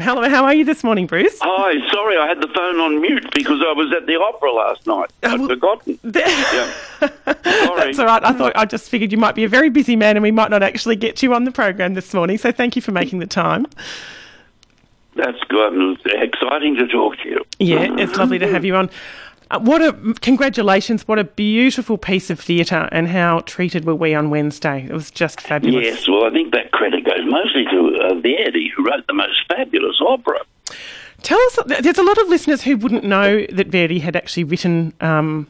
Hello, how are you this morning, Bruce? Hi, sorry, I had the phone on mute because I was at the opera last night. Uh, I'd well- forgotten. yeah. Sorry. That's all right. I thought I just figured you might be a very busy man and we might not actually get you on the program this morning. So thank you for making the time. That's good. It's exciting to talk to you. Yeah, it's lovely to have you on. Uh, what a congratulations! What a beautiful piece of theatre, and how treated were we on Wednesday? It was just fabulous. Yes, well, I think that credit goes mostly to uh, Verdi, who wrote the most fabulous opera. Tell us, there's a lot of listeners who wouldn't know that Verdi had actually written um,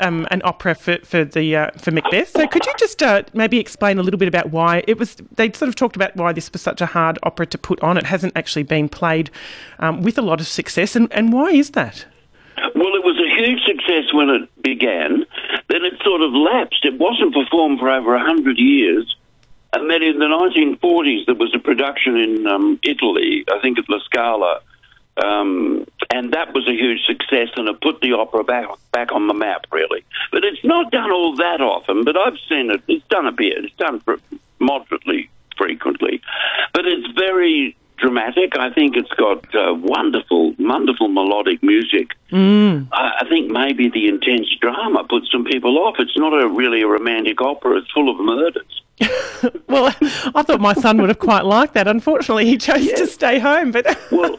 um, an opera for for the uh, for Macbeth. So could you just uh, maybe explain a little bit about why it was? They sort of talked about why this was such a hard opera to put on. It hasn't actually been played um, with a lot of success, and, and why is that? Well, it was a huge success when it began. Then it sort of lapsed. It wasn't performed for over 100 years. And then in the 1940s, there was a production in um, Italy, I think at La Scala, um, and that was a huge success, and it put the opera back back on the map, really. But it's not done all that often. But I've seen it; it's done a bit. It's done moderately frequently, but it's very dramatic. I think it's got uh, wonderful, wonderful melodic music. Mm. I, I think maybe the intense drama puts some people off. It's not a really a romantic opera. It's full of murders. Well, I thought my son would have quite liked that. Unfortunately, he chose to stay home. But well,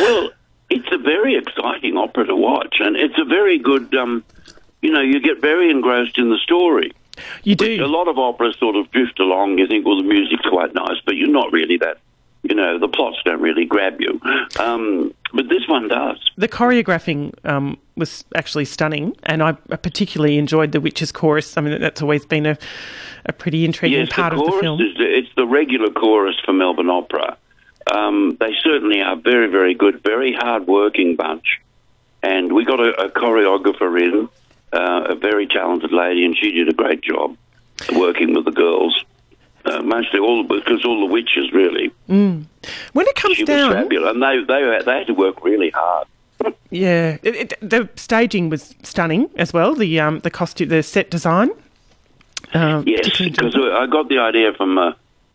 well, it's a very exciting opera to watch, and it's a very good. Um, you know, you get very engrossed in the story. you do A lot of operas sort of drift along. You think, well, the music's quite nice, but you're not really that. You know, the plots don't really grab you. Um, but this one does. The choreographing um, was actually stunning, and I particularly enjoyed the Witches' Chorus. I mean, that's always been a, a pretty intriguing Yes, part the of the chorus film. is the, it's the regular chorus for Melbourne Opera. Um, they certainly are very, very good, very hard-working bunch. And we got a, a choreographer in, uh, a very talented lady, and she did a great job working with the girls. Uh, mostly all because all the witches really. When it comes She was down, fabulous, and they they they had to work really hard. yeah, it, it, the staging was stunning as well. The um, the costume, the set design. Uh, Yes, because I got the idea from uh,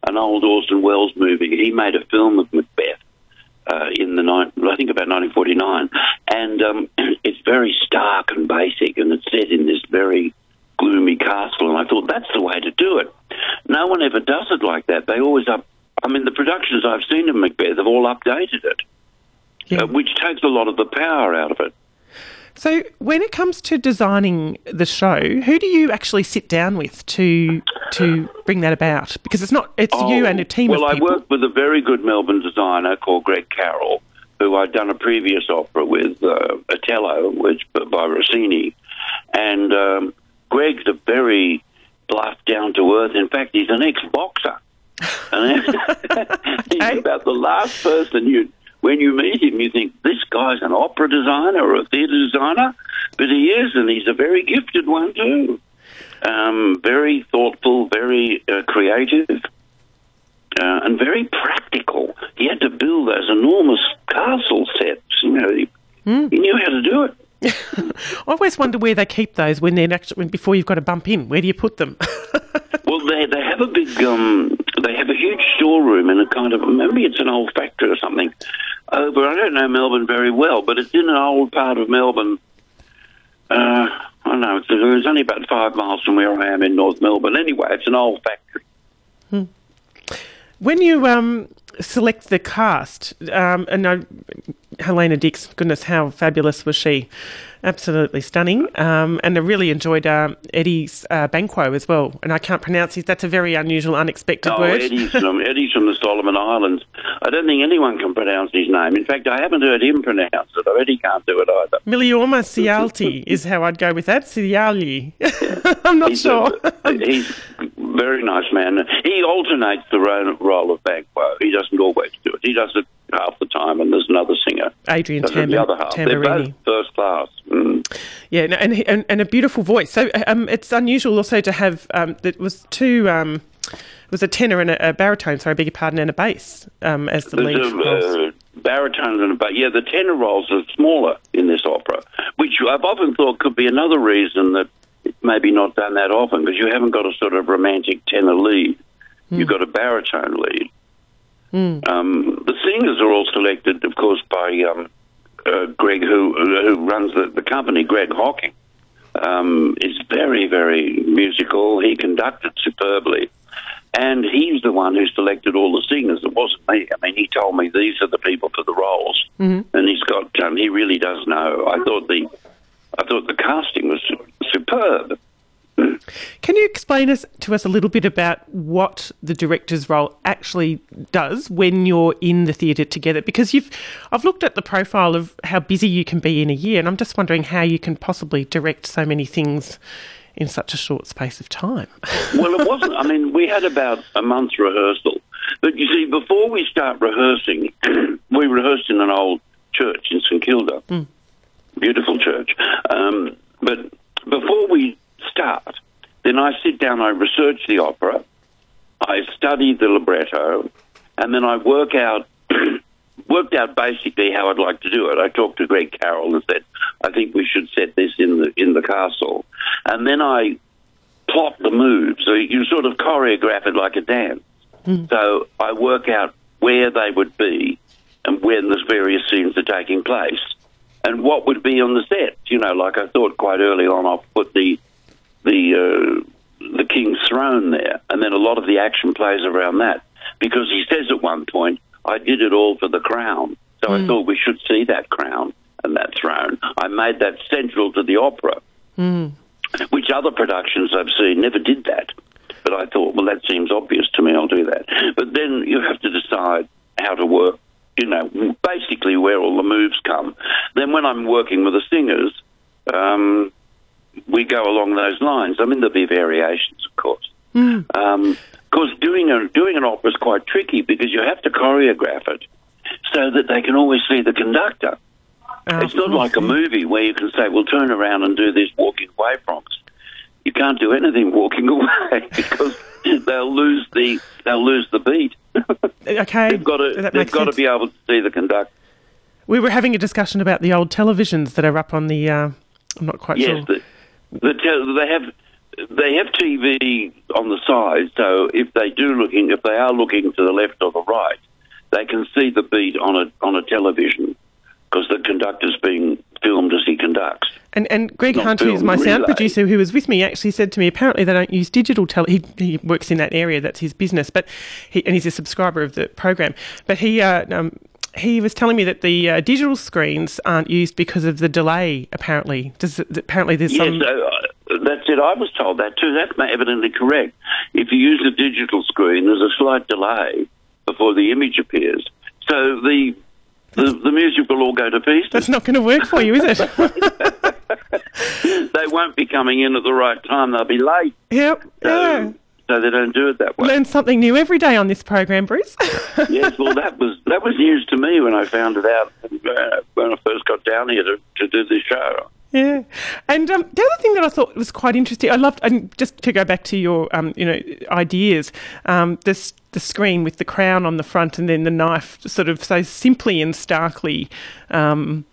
an old Orson Welles movie. He made a film of Macbeth uh, in the night, I think about 1949, and um, it's very stark and basic, and it's set in this very gloomy castle. And I thought that's the way to do it. No one ever does it like that. They always up. I mean, the productions I've seen of Macbeth have all updated it, Yeah. uh, which takes a lot of the power out of it. So, when it comes to designing the show, who do you actually sit down with to to bring that about? Because it's not it's you and a team Oh, well, of people. I worked with a very good Melbourne designer called Greg Carroll, who I'd done a previous opera with, uh, Otello, which by Rossini, and um, Greg's a very bluff, down to earth. In fact, he's an ex boxer. And he's about the last person you. When you meet him, you think this guy's an opera designer or a theatre designer, but he is, and he's a very gifted one too. Um, very thoughtful, very uh, creative, uh, and very practical. He had to build those enormous castle sets. You know, he, he knew how to do it. I always wonder where they keep those when they're actually when, before you've got to bump in. Where do you put them? Well, they they have a big um, they have a huge storeroom in a kind of maybe it's an old factory or something. Over I don't know Melbourne very well, but it's in an old part of Melbourne. Uh, I don't know. It's, it's only about five miles from where I am in North Melbourne. Anyway, it's an old factory. when you um, select the cast, um, and I, Helena Dix, goodness, how fabulous was she? Absolutely stunning. Um, and I really enjoyed um Eddie's uh, Banquo as well. And I can't pronounce his. That's a very unusual, unexpected Oh, word. Eddie's from Eddie's from the Solomon Islands. I don't think anyone can pronounce his name. In fact, I haven't heard him pronounce it. I Eddie can't do it either. Miliorma Cialti is how I'd go with that. Ciali. I'm not He's sure. a, he's a very nice man. He alternates the role of Banquo. He doesn't always do it. He does it half the time, and there's another singer Adrian it the other half. They're both first class. Mm. Yeah, no, and, and and a beautiful voice. So um, it's unusual also to have um, that was two. Um, it was a tenor and a, a baritone. Sorry, I beg your pardon, and a bass um, as the lead. A, uh, baritones and a ba- yeah, the tenor roles are smaller in this opera, which I've often thought could be another reason that it's maybe not done that often because you haven't got a sort of romantic tenor lead. You've got a baritone lead. Um, the singers are all selected, of course, by um, uh, Greg, who who runs the, the company, Greg Hocking. Um, is very, very musical. He conducted superbly. And he's the one who selected all the singers. It wasn't me. I mean, he told me these are the people for the roles, mm-hmm. and he's got. Um, he really does know. I thought the, I thought the casting was superb. Can you explain us to us a little bit about what the director's role actually does when you're in the theatre together? Because you've, I've looked at the profile of how busy you can be in a year, and I'm just wondering how you can possibly direct so many things in such a short space of time. well, it wasn't. I mean, we had about a month's rehearsal, but you see, before we start rehearsing, we rehearsed in an old church in St Kilda, mm. beautiful church. Um, but before we start, then I sit down, I research the opera, I study the libretto, and then I work out worked out basically how I'd like to do it. I talked to Greg Carroll and said, I think we should set this in the in the castle. And then I plot the moves. So you sort of choreograph it like a dance. Mm. So I work out where they would be and when the various scenes are taking place. And what would be on the set. You know, like I thought quite early on, I'll put the the uh, the king's throne there, and then a lot of the action plays around that because he says at one point, "I did it all for the crown." So mm. I hmm. thought we should see that crown and that throne. I made that central to the opera, mm. which other productions I've seen never did that. But I thought, well, that seems obvious to me. I'll do that. But then you have to decide how to work. You know, basically where all the moves come. Then when I'm working with the singers, um, we go along those lines. I mean, there'll be variations, of course. Mm. Um, of course, doing a doing an opera is quite tricky because you have to choreograph it so that they can always see the conductor. Uh, it's not like a movie where you can say, "Well, turn around and do this walking away from us." You can't do anything walking away because they'll lose the they'll lose the beat. okay, they've got to they've got to be able to see the conductor. We were having a discussion about the old televisions that are up on the. Uh, I'm not quite yes, sure. The, the te- they have they have TV on the side, so if they do looking, if they are looking to the left or the right, they can see the beat on a on a television because the conductor's being filmed as he conducts. And and Greg Hunt, who's my sound producer, who was with me, actually said to me, apparently they don't use digital tele. He, he works in that area; that's his business. But he and he's a subscriber of the program. But he uh, um, he was telling me that the uh, digital screens aren't used because of the delay. Apparently, Does, apparently there's yes, some. Uh, that's it. I was told that too. That's evidently correct. If you use a digital screen, there's a slight delay before the image appears. So the the, the music will all go to pieces. That's not going to work for you, is it? they won't be coming in at the right time. They'll be late. Yep. So, yeah so they don't do it that way. Learn something new every day on this program, Bruce. yes, well, that was that was news to me when I found it out uh, when I first got down here to, to do this show. Yeah, and um, the other thing that I thought was quite interesting, I loved, and just to go back to your, um, you know, ideas, um, this the screen with the crown on the front and then the knife, sort of so simply and starkly um,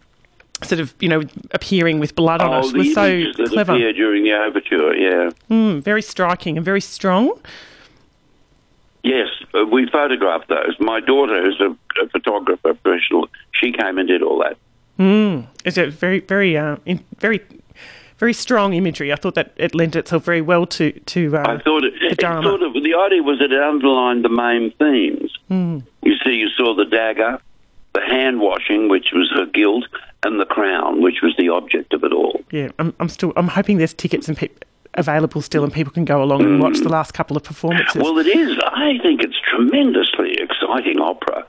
sort of you know appearing with blood oh, on it was so clever during the overture. Yeah, mm, very striking and very strong. Yes, uh, we photographed those. My daughter, who's a, a, photographer professional, she came and did all that. Mm, it's a very, very, uh, in, very, very strong imagery. I thought that it lent itself very well to to. Uh, I thought it, it sort of the idea was that it underlined the main themes. Mm. You see, you saw the dagger, the hand washing, which was her guilt, and the crown, which was the object of it all. Yeah, I'm, I'm still I'm hoping there's tickets and pe- available still, and people can go along and watch the mm. last couple of performances. Well, it is. I think it's tremendously exciting opera,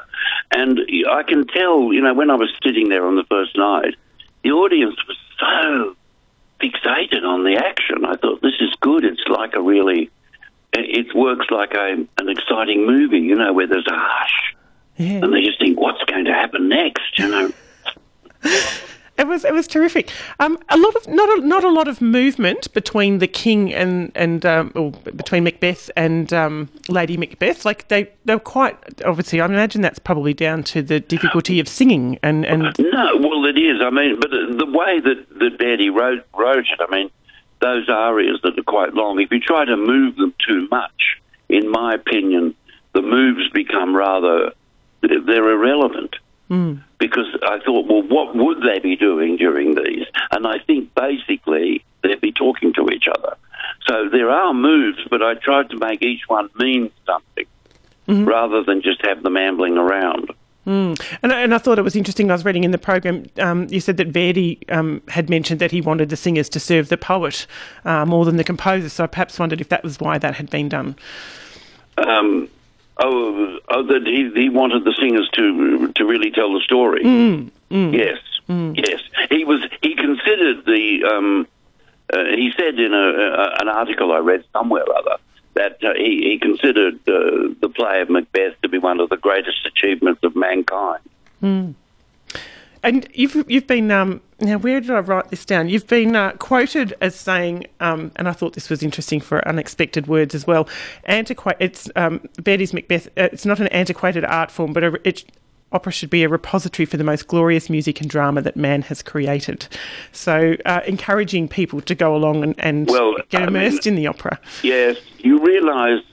and I can tell. You know, when I was sitting there on the first night, the audience was so fixated on the action. I thought this is good. It's like a really, it works like a an exciting movie. You know, where there's a hush, yeah. and they just think, what's going to happen next? You know. It was it was terrific. Um, a lot of not a, not a lot of movement between the king and and um, or between Macbeth and um, Lady Macbeth. Like they they were quite obviously. I imagine that's probably down to the difficulty of singing and and. No, well, it is. I mean, but the way that that Verdi wrote wrote it, I mean, those arias that are quite long. If you try to move them too much, in my opinion, the moves become rather they're irrelevant. Mm. Because I thought, well, what would they be doing during these? And I think basically they'd be talking to each other. So there are moves, but I tried to make each one mean something Mm-hmm. rather than just have them ambling around. And, I- and I thought it was interesting. I was reading in the program, um, you said that Verdi um, had mentioned that he wanted the singers to serve the poet uh, more than the composer. So I perhaps wondered if that was why that had been done. Um, oh, oh, that he, he wanted the singers to to really tell the story. Yes, yes. He was. He considered the. Um, uh, he said in a, a, an article I read somewhere or other that uh, he, he considered uh, the play of Macbeth to be one of the greatest achievements of mankind. And you've you've been um, now where did I write this down? You've been uh, quoted as saying, um, and I thought this was interesting for unexpected words as well. Antiquate. It's um, Verdi's Macbeth. Uh, it's not an antiquated art form, but a, it, opera should be a repository for the most glorious music and drama that man has created. So, uh, encouraging people to go along and, and Well, get I mean- immersed in the opera. Yes, you realise.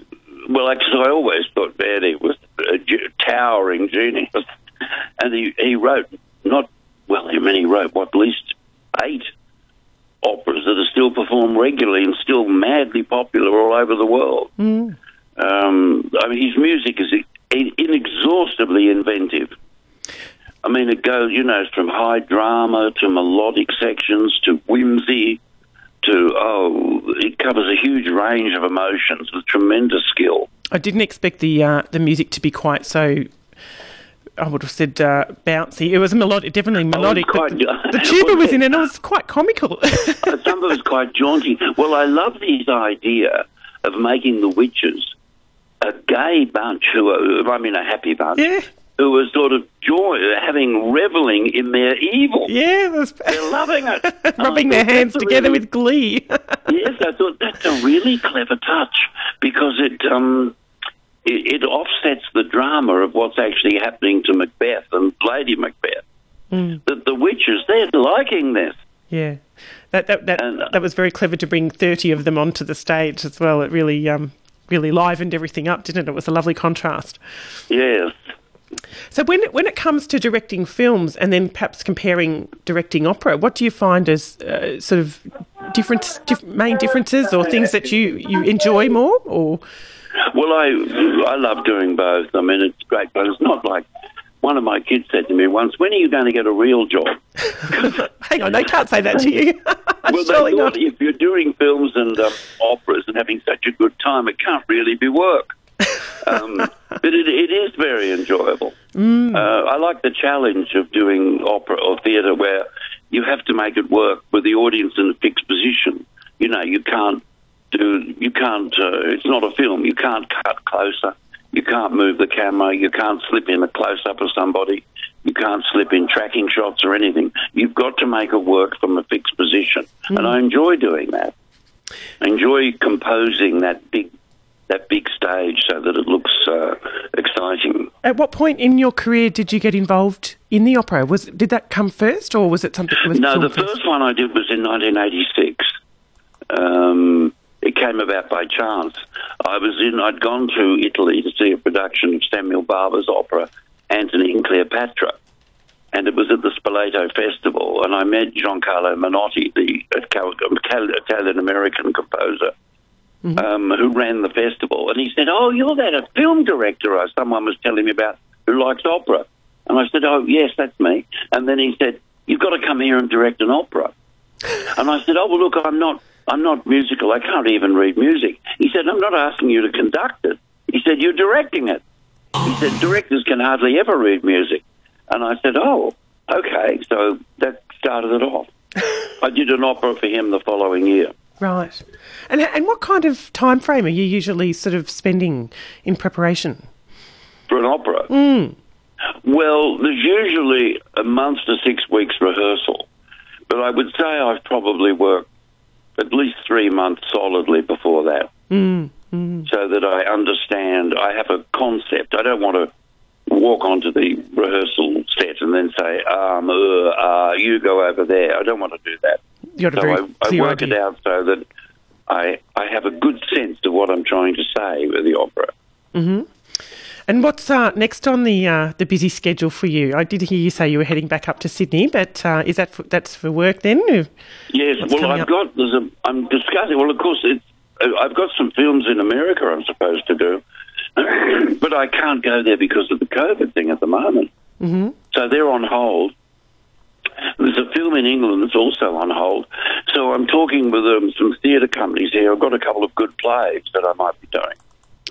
Well, actually, I always thought Verdi was a towering genius, and he he wrote not well. I mean, he wrote what at least eight operas that are still performed regularly and still madly popular all over the world. Um, I mean, his music is inexhaustibly inventive. I mean, it goes, you know, from high drama to melodic sections to whimsy to oh, it covers a huge range of emotions with tremendous skill. I didn't expect the uh, the music to be quite so. I would have said uh, bouncy. It was melodic, definitely melodic, quite- the, tuba was in it and it was quite comical. Some of it was quite jaunty. Well, I love this idea of making the witches a gay bunch who are, I mean, a happy bunch. yeah, Who are sort of joy, having reveling in their evil. yeah, was They're loving it. Rubbing their hands together really- with glee. yes, I thought that's a really clever touch because it um it, it offsets the drama of what's actually happening to Macbeth and Lady Macbeth. Hmm. The, the witches, they're liking this. yeah, that that that, And, uh, that was very clever to bring thirty of them onto the stage as well. It really um really livened everything up, didn't it? It was a lovely contrast. Yes. So when it, when it comes to directing films and then perhaps comparing directing opera, what do you find as uh, sort of different, diff- main differences or things that you, you enjoy more? Or Well, I I love doing both. I mean, it's great, but it's not like one of my kids said to me once, "When are you going to get a real job?" hang on, they can't say that to you. Well, they Surely thought not. if you're doing films and um, operas and having such a good time, it can't really be work. Um, but it, it is very enjoyable. Mm. Uh, I like the challenge of doing opera or theatre where you have to make it work with the audience in a fixed position. You know, you can't do, you can't, uh, it's not a film. You can't cut closer. You can't move the camera. You can't slip in a close up of somebody. You can't slip in tracking shots or anything. You've got to make it work from a fixed position. And I enjoy doing that. I enjoy composing that big that big stage so that it looks uh, exciting. At what point in your career did you get involved in the opera? Was did that come first, or was it something? Was No, the first one I did was in 1986. Um, it came about by chance. I was in. I'd gone to Italy to see a production of Samuel Barber's opera Antony and Cleopatra, and it was at the Spoleto Festival. And I met Giancarlo Menotti, the Italian American composer. Um, who ran the festival, and he said, "Oh, you're that a film director?" Or someone was telling me about who likes opera, and I said, "Oh, yes, that's me." And then he said, "You've got to come here and direct an opera." And I said, "Oh, well, look, I'm not, I'm not musical. I can't even read music." He said, "I'm not asking you to conduct it." He said, "You're directing it." He said, "Directors can hardly ever read music." And I said, "Oh, okay." So that started it off. I did an opera for him the following year. Right. And and what kind of time frame are you usually sort of spending in preparation? for an opera. Hmm. Well, there's usually a month to six weeks rehearsal, but I would say I've probably worked at least three months solidly before that, so that I understand. I have a concept. I don't want to walk onto the rehearsal set and then say, um, uh, uh, you go over there. I don't want to do that. You So I, I work idea. it out so that I I have a good sense of what I'm trying to say with the opera. And what's uh, next on the uh, the busy schedule for you? I did hear you say you were heading back up to Sydney, but uh, is that for, that's for work then? Yes. What's well, I've up? got. There's a. I'm discussing. Well, of course, it's. uh, I've got some films in America. I'm supposed to do, but I can't go there because of the COVID thing at the moment. Mm-hmm. So they're on hold. There's a film in England that's also on hold. So I'm talking with um, some theatre companies here. I've got a couple of good plays that I might be doing.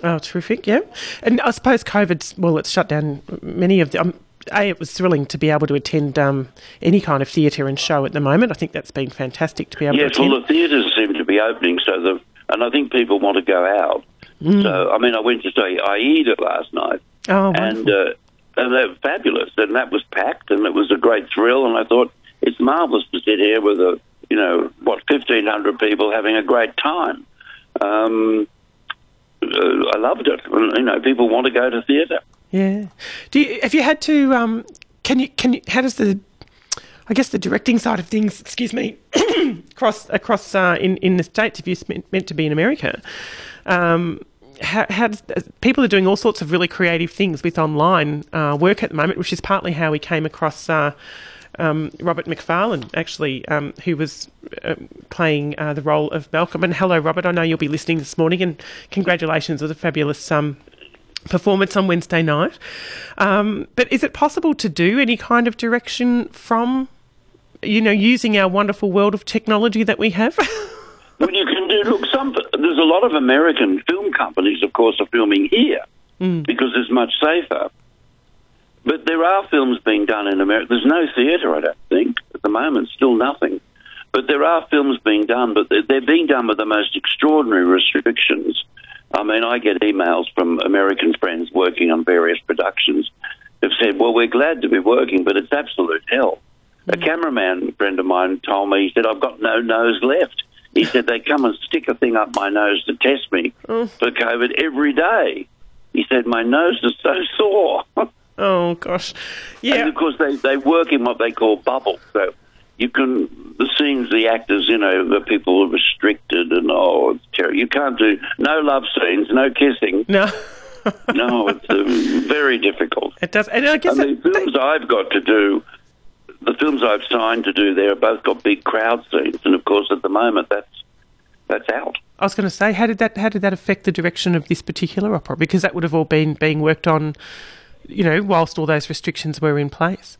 Oh, terrific! Yeah, and I suppose COVID's well, it's shut down many of the. Um, a, it was thrilling to be able to attend um, any kind of theatre and show at the moment. I think that's been fantastic to be able Yes, to attend. well, the theatres seem to be opening, so the and I think people want to go out. So, I mean, I went to see Aida last night, oh, and uh, and they were fabulous, and that was packed, and it was a great thrill. And I thought it's marvellous to sit here with a you know what fifteen hundred people having a great time. Um, I loved it. You know, people want to go to theatre. Yeah. Do you, have you had to? Um, can you? Can you? How does the? I guess the directing side of things. Excuse me. across across uh, in in the states, if you're meant, meant to be in America, um, how, how does, uh, people are doing all sorts of really creative things with online uh, work at the moment, which is partly how we came across. Uh, um, Robert McFarlane, actually, um, who was um, playing uh, the role of Malcolm. And hello, Robert. I know you'll be listening this morning, and congratulations on a fabulous um, performance on Wednesday night. Um, but is it possible to do any kind of direction from, you know, using our wonderful world of technology that we have? Well, you can do. Look, some there's a lot of American film companies, of course, are filming here because it's much safer. But there are films being done in America. There's no theatre, I don't think, at the moment. Still nothing. But there are films being done, but they're, they're being done with the most extraordinary restrictions. I mean, I get emails from American friends working on various productions have said, "Well, we're glad to be working, but it's absolute hell." A mm. cameraman friend of mine told me, he said, "I've got no nose left." He said they come and stick a thing up my nose to test me mm. for COVID every day. He said my nose is so sore. Gosh, And yeah, of course, they, they work in what they call bubbles. So you can, the scenes, the actors, you know, the people are restricted and, oh, it's terrible. You can't do, no love scenes, no kissing. no, No, it's uh, very difficult. it does. And I guess And it, the films I've got to do, the films I've signed to do there have both got big crowd scenes. And of course, at the moment, that's, that's out. I was going to say, how did that how did that affect the direction of this particular opera? Because that would have all been being worked on, you know, whilst all those restrictions were in place.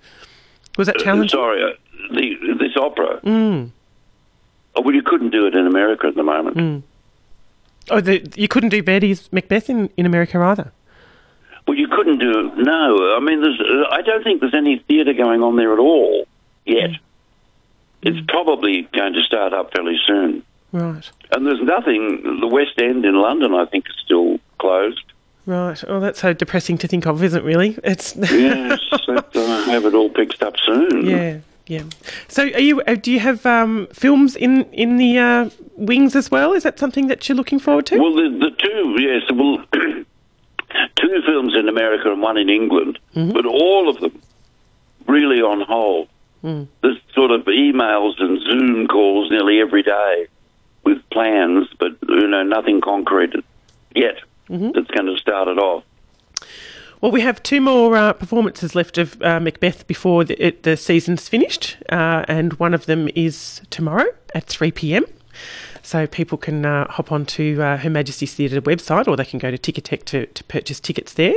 Was that challenging? Sorry, uh, the, this opera. Mm. Oh, well, you couldn't do it in America at the moment. Oh, the, you couldn't do Verdi's Macbeth in, in America either. Well, you couldn't do no. I mean, there's. uh, I don't think there's any theatre going on there at all yet. It's probably going to start up fairly soon. Right, And there's nothing. The West End in London, I think, is still closed. Right. Oh, that's so depressing to think of, isn't it? Really? It's Yes, uh, have it all picked up soon. yeah, yeah. So, are you? uh, Do you have um, films in in the uh, wings as well? Is that something that you're looking forward to? Well, the, the two, yes, well, two films in America and one in England, but all of them really on hold. There's sort of emails and Zoom calls nearly every day with plans, but you know nothing concrete yet. That's going to start it off. Well, we have two more uh, performances left of uh, Macbeth before the, it, the season's finished, uh, and one of them is tomorrow at 3 pm. So people can uh, hop onto uh, Her Majesty's Theatre website, or they can go to Ticketek to, to purchase tickets there.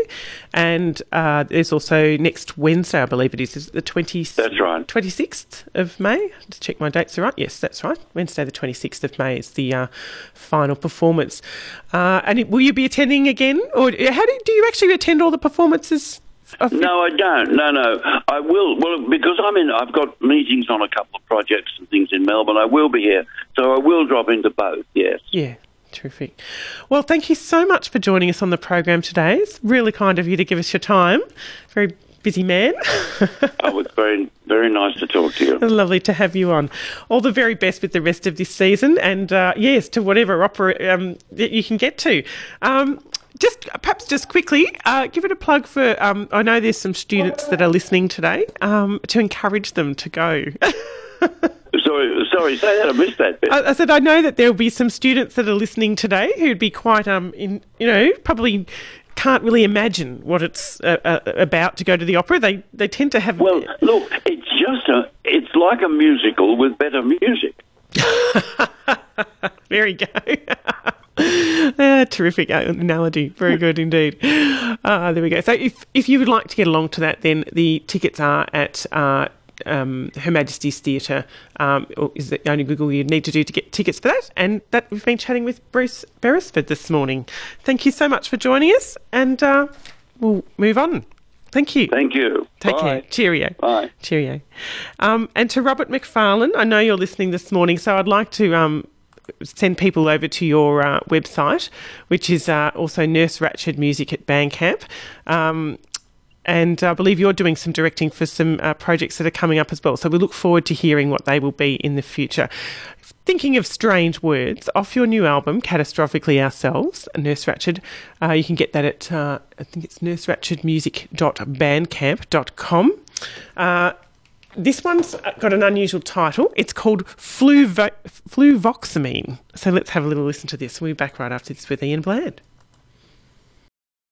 And uh, there's also next Wednesday, I believe it is, is it the 20, That's right. 26th of May. Just check my dates are right. Yes, that's right. Wednesday, the 26th of May is the uh, final performance. Uh, and it, will you be attending again, or how do, do you actually attend all the performances? Of No, I don't. No, no. I will. Well, because I'm in. I've got meetings on a couple of projects and things in Melbourne. I will be here, so I will drop into both. Yes. Yeah, terrific. Well, thank you so much for joining us on the program today. It's really kind of you to give us your time. Very busy man. oh, it's very, very nice to talk to you. Lovely to have you on. All the very best with the rest of this season, and uh, yes, to whatever opera um, that you can get to. Um, just perhaps just quickly, uh, give it a plug for. Um, I know there's some students that are listening today um, to encourage them to go. Sorry, sorry. Say that. I missed that bit. I, I said I know that there will be some students that are listening today who'd be quite um in you know probably can't really imagine what it's uh, uh, about to go to the opera. They they tend to have. Well, look, it's just a. It's like a musical with better music. there you go. ah, terrific analogy. Very good indeed. Uh, there we go. So, if if you would like to get along to that, then the tickets are at. Uh, um, Her Majesty's Theatre um, is the only Google you need to do to get tickets for that. And that we've been chatting with Bruce Beresford this morning. Thank you so much for joining us, and uh, we'll move on. Thank you. Thank you. Take Bye. care. Cheerio. Bye. Cheerio. Um, and to Robert McFarlane, I know you're listening this morning, so I'd like to um, send people over to your uh, website, which is uh, also Nurse Ratched Music at Bandcamp. Um, and I believe you're doing some directing for some uh, projects that are coming up as well. So we look forward to hearing what they will be in the future. Thinking of strange words, off your new album, Catastrophically Ourselves, Nurse Ratched, uh, you can get that at, uh, I think it's nurseratchedmusic.bandcamp.com. This one's got an unusual title. It's called Fluvo- Fluvoxamine. So let's have a little listen to this. We'll be back right after this with Ian Bland.